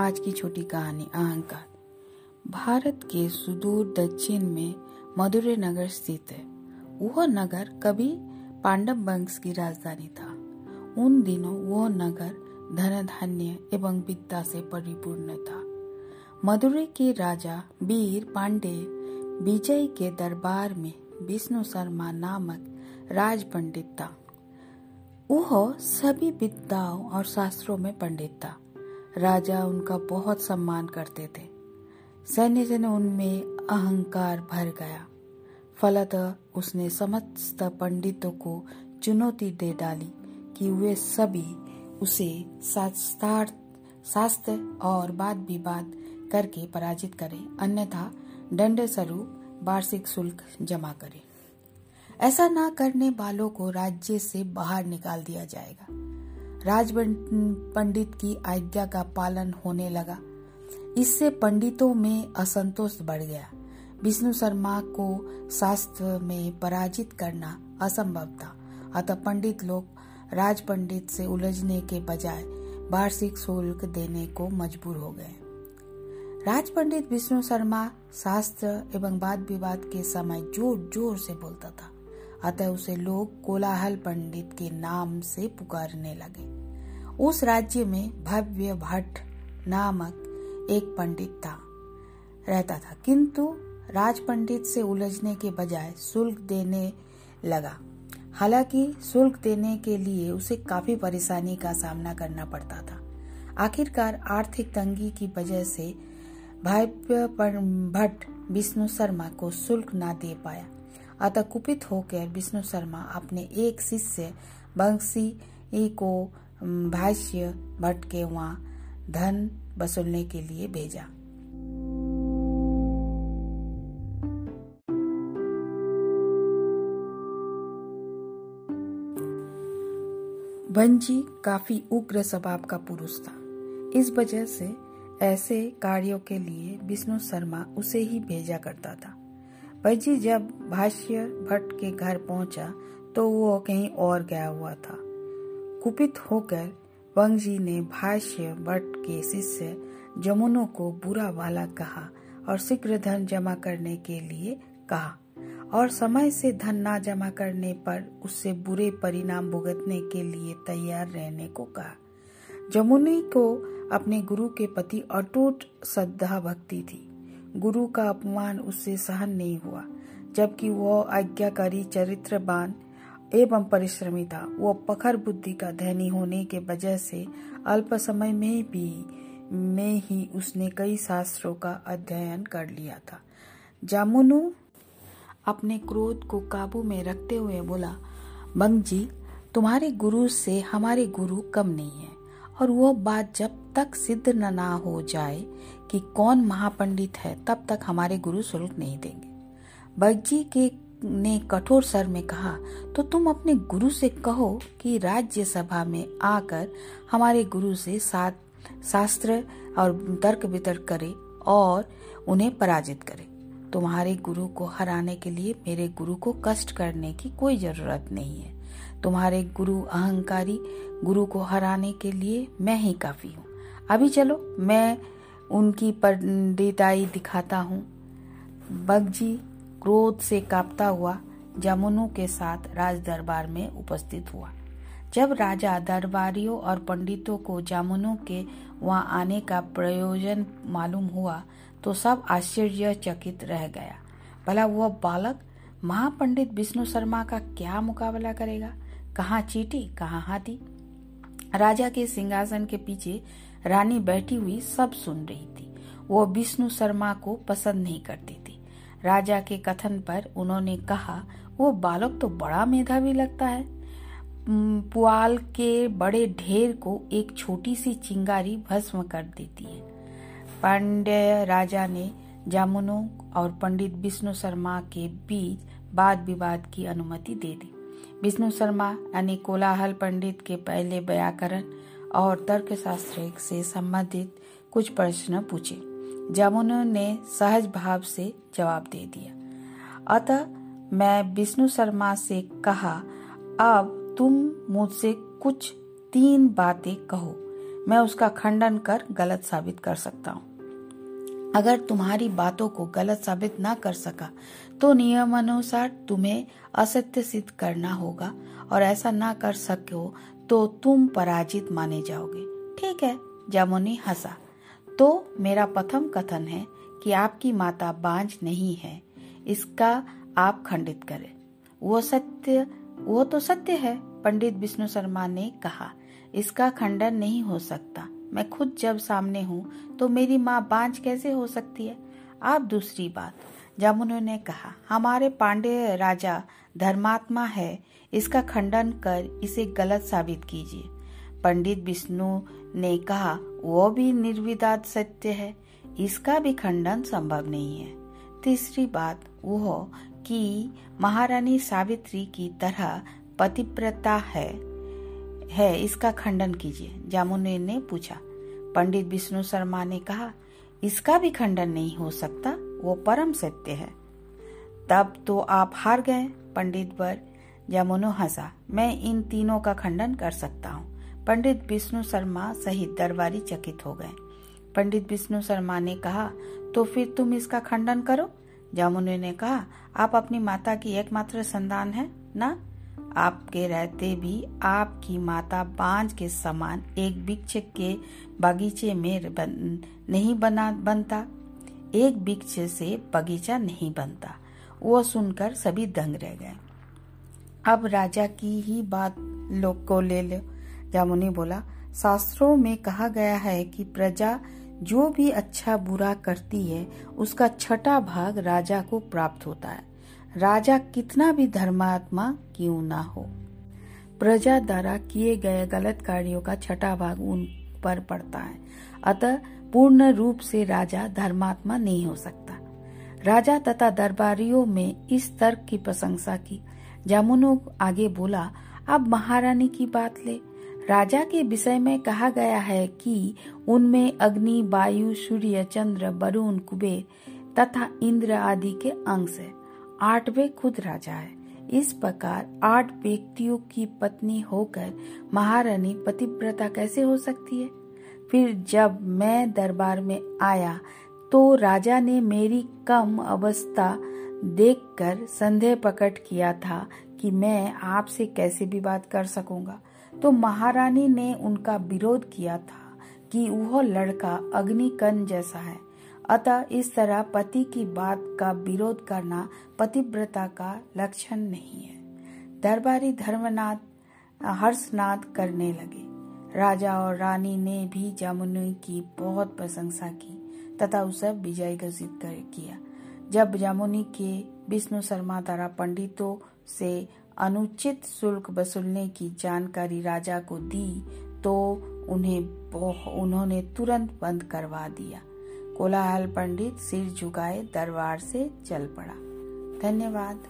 आज की छोटी कहानी अहंकार। भारत के सुदूर दक्षिण में मदुरै नगर स्थित है। वह नगर कभी पांडव वंश की राजधानी था। उन दिनों वह नगर धन धान्य एवं विद्या से परिपूर्ण था। मदुरै के राजा वीर पांडे विजय के दरबार में विष्णु शर्मा नामक राज पंडित था। वह सभी विद्याओं और शास्त्रों में पंडित था। राजा उनका बहुत सम्मान करते थे। सैन्य जन उनमें अहंकार भर गया। फलतः उसने समस्त पंडितों को चुनौती दे डाली कि वे सभी उसे शास्त्र और वाद विवाद करके पराजित करें, अन्यथा दंड स्वरूप वार्षिक शुल्क जमा करें। ऐसा ना करने वालों को राज्य से बाहर निकाल दिया जाएगा। राज पंडित की आज्ञा का पालन होने लगा। इससे पंडितों में असंतोष बढ़ गया। विष्णु शर्मा को शास्त्र में पराजित करना असंभव था। अतः पंडित लोग राज पंडित से उलझने के बजाय वार्षिक शुल्क देने को मजबूर हो गए। राज पंडित विष्णु शर्मा शास्त्र एवं वाद विवाद के समय ज़ोर ज़ोर से बोलता था। अतः उसे लोग कोलाहल पंडित के नाम से पुकारने लगे। उस राज्य में भव्य भट्ट नामक एक पंडित था, रहता था। किंतु राज पंडित से उलझने के बजाय शुल्क देने लगा। हालाँकि शुल्क देने के लिए उसे काफ़ी परेशानी का सामना करना पड़ता था। आखिरकार आर्थिक तंगी की वजह से भव्य भट्ट विष्णु शर्मा को शुल्क न दे पाया। अतः कुपित होकर विष्णु शर्मा अपने एक शिष्य बंसी को भाष्य भट्ट के वहाँ धन वसूलने के लिए भेजा। बंजी काफ़ी उग्र स्वभाव का पुरुष था। इस वजह से ऐसे कार्यों के लिए विष्णु शर्मा उसे ही भेजा करता था। भज्जी जब भाष्य भट्ट के घर पहुँचा तो वो कहीं और गया हुआ था। कुपित होकर वंगजी ने भाष्य भट्ट के शिष्य जमुनों को बुरा वाला कहा और शीघ्र धन जमा करने के लिए कहा और समय से धन ना जमा करने पर उससे बुरे परिणाम भुगतने के लिए तैयार रहने को कहा। जमुनी को अपने गुरु के प्रति अटूट श्रद्धा भक्ति थी। गुरु का अपमान उससे सहन नहीं हुआ, जबकि वह आज्ञाकारी चरित्रवान एवं परिश्रमी था। वो पखर बुद्धि का धनी होने के वजह से अल्प समय में भी, में ही उसने कई शास्त्रों का अध्ययन कर लिया था। जामुनु अपने क्रोध को काबू में रखते हुए बोला, बंग जी, तुम्हारे गुरु से हमारे गुरु कम नहीं है, और वो बात जब तक सिद्ध न ना हो जाए कि कौन महापंडित है, तब तक हमारे गुरु शुल्क नहीं देंगे। बग्जी के ने कठोर सर में कहा तो तुम अपने गुरु से कहो कि राज्य सभा में आकर हमारे गुरु से साथ शास्त्र और तर्क वितर्क करे और उन्हें पराजित करे। तुम्हारे गुरु को हराने के लिए मेरे गुरु को कष्ट करने की कोई ज़रूरत नहीं है। तुम्हारे गुरु अहंकारी गुरु को हराने के लिए मैं ही काफ़ी हूँ। अभी चलो, मैं उनकी पंडिताई दिखाता हूँ। बगजी क्रोध से कांपता हुआ जमुनों के साथ राज दरबार में उपस्थित हुआ। जब राजा दरबारियों और पंडितों को जामुनों के वहाँ आने का प्रयोजन मालूम हुआ तो सब आश्चर्यचकित रह गया। भला वह बालक महापंडित विष्णु शर्मा का क्या मुकाबला करेगा? कहाँ चीटी, कहाँ हाथी? राजा के सिंहासन के पीछे रानी बैठी हुई सब सुन रही थी। वो विष्णु शर्मा को पसंद नहीं करती थी। राजा के कथन पर उन्होंने कहा, वो बालक तो बड़ा मेधावी लगता है। पुआल के बड़े ढेर को एक छोटी सी चिंगारी भस्म कर देती है। पांड्य राजा ने जामुनों और पंडित विष्णु शर्मा के बीच वाद विवाद की अनुमति दे दी। विष्णु शर्मा यानी कोलाहल पंडित के पहले व्याकरण और तर्कशास्त्र से संबंधित कुछ प्रश्न पूछे जामुन ने सहज भाव से जवाब दे दिया। अतः मैं विष्णु शर्मा से कहा, अब तुम मुझसे कुछ तीन बातें कहो। मैं उसका खंडन कर गलत साबित कर सकता हूँ। अगर तुम्हारी बातों को गलत साबित ना कर सका तो नियमानुसार तुम्हें असत्य सिद्ध करना होगा और ऐसा ना कर सको तो तुम पराजित माने जाओगे। ठीक है, जामुनी हंसा। तो मेरा प्रथम कथन है कि आपकी माता बांझ नहीं है, इसका आप खंडित करें। वो सत्य, वो तो सत्य है, पंडित विष्णु शर्मा ने कहा। इसका खंडन नहीं हो सकता। मैं खुद जब सामने हूँ तो मेरी माँ बांझ कैसे हो सकती है? आप दूसरी बात। जमुनो ने कहा, हमारे पांडे राजा धर्मात्मा है इसका खंडन कर इसे गलत साबित कीजिए। पंडित विष्णु ने कहा, वो भी निर्विदात सत्य है, इसका भी खंडन संभव नहीं है। तीसरी बात वो कि महारानी सावित्री की तरह पतिव्रता है है, इसका खंडन कीजिए, जामुने ने पूछा। पंडित विष्णु शर्मा ने कहा, इसका भी खंडन नहीं हो सकता, वो परम सत्य है। तब तो आप हार गए, पंडित वर। जामुनो हंसा मैं इन तीनों का खंडन कर सकता हूँ। पंडित विष्णु शर्मा सहित दरबारी चकित हो गए। पंडित विष्णु शर्मा ने कहा तो फिर तुम इसका खंडन करो? जामुने ने कहा आप अपनी माता की एकमात्र संतान है ना? आपके रहते भी आपकी माता बांझ के समान एक वृक्ष के बगीचे में बन, नहीं बना बनता। एक वृक्ष से बगीचा नहीं बनता। वो सुनकर सभी दंग रह गए। अब राजा की ही बात लोग को ले लो। जामुनी बोला, शास्त्रों में कहा गया है कि प्रजा जो भी अच्छा बुरा करती है, उसका छठा भाग राजा को प्राप्त होता है। राजा कितना भी धर्मात्मा क्यों ना हो। प्रजा द्वारा किए गए गलत कार्यों का छठा भाग उन पर पड़ता है। अतः पूर्ण रूप से राजा धर्मात्मा नहीं हो सकता। राजा तथा दरबारियों में इस तर्क की प्रशंसा की। जामुनो आगे बोला, अब महारानी की बात ले। राजा के विषय में कहा गया है कि उनमें अग्नि, वायु, सूर्य, चंद्र, वरुण, कुबेर तथा इंद्र आदि के अंश है। आठवें खुद राजा है। इस प्रकार आठ व्यक्तियों की पत्नी होकर महारानी पतिव्रता कैसे हो सकती है? फिर जब मैं दरबार में आया तो राजा ने मेरी कम अवस्था देखकर संदेह प्रकट किया था कि मैं आपसे कैसे भी बात कर सकूँगा। तो महारानी ने उनका विरोध किया था कि वह लड़का अग्निकन जैसा है। अतः इस तरह पति की बात का विरोध करना पतिव्रता का लक्षण नहीं है। दरबारी धर्मनाथ हर्षनाथ करने लगे। राजा और रानी ने भी जामुनी की बहुत प्रशंसा की तथा उसे विजय घोषित किया। जब जामुनी के विष्णु शर्मा द्वारा पंडितों से अनुचित शुल्क वसूलने की जानकारी राजा को दी तो उन्हें उन्होंने तुरंत बंद करवा दिया। कोलाहल पंडित सिर झुकाए दरबार से चल पड़ा। धन्यवाद।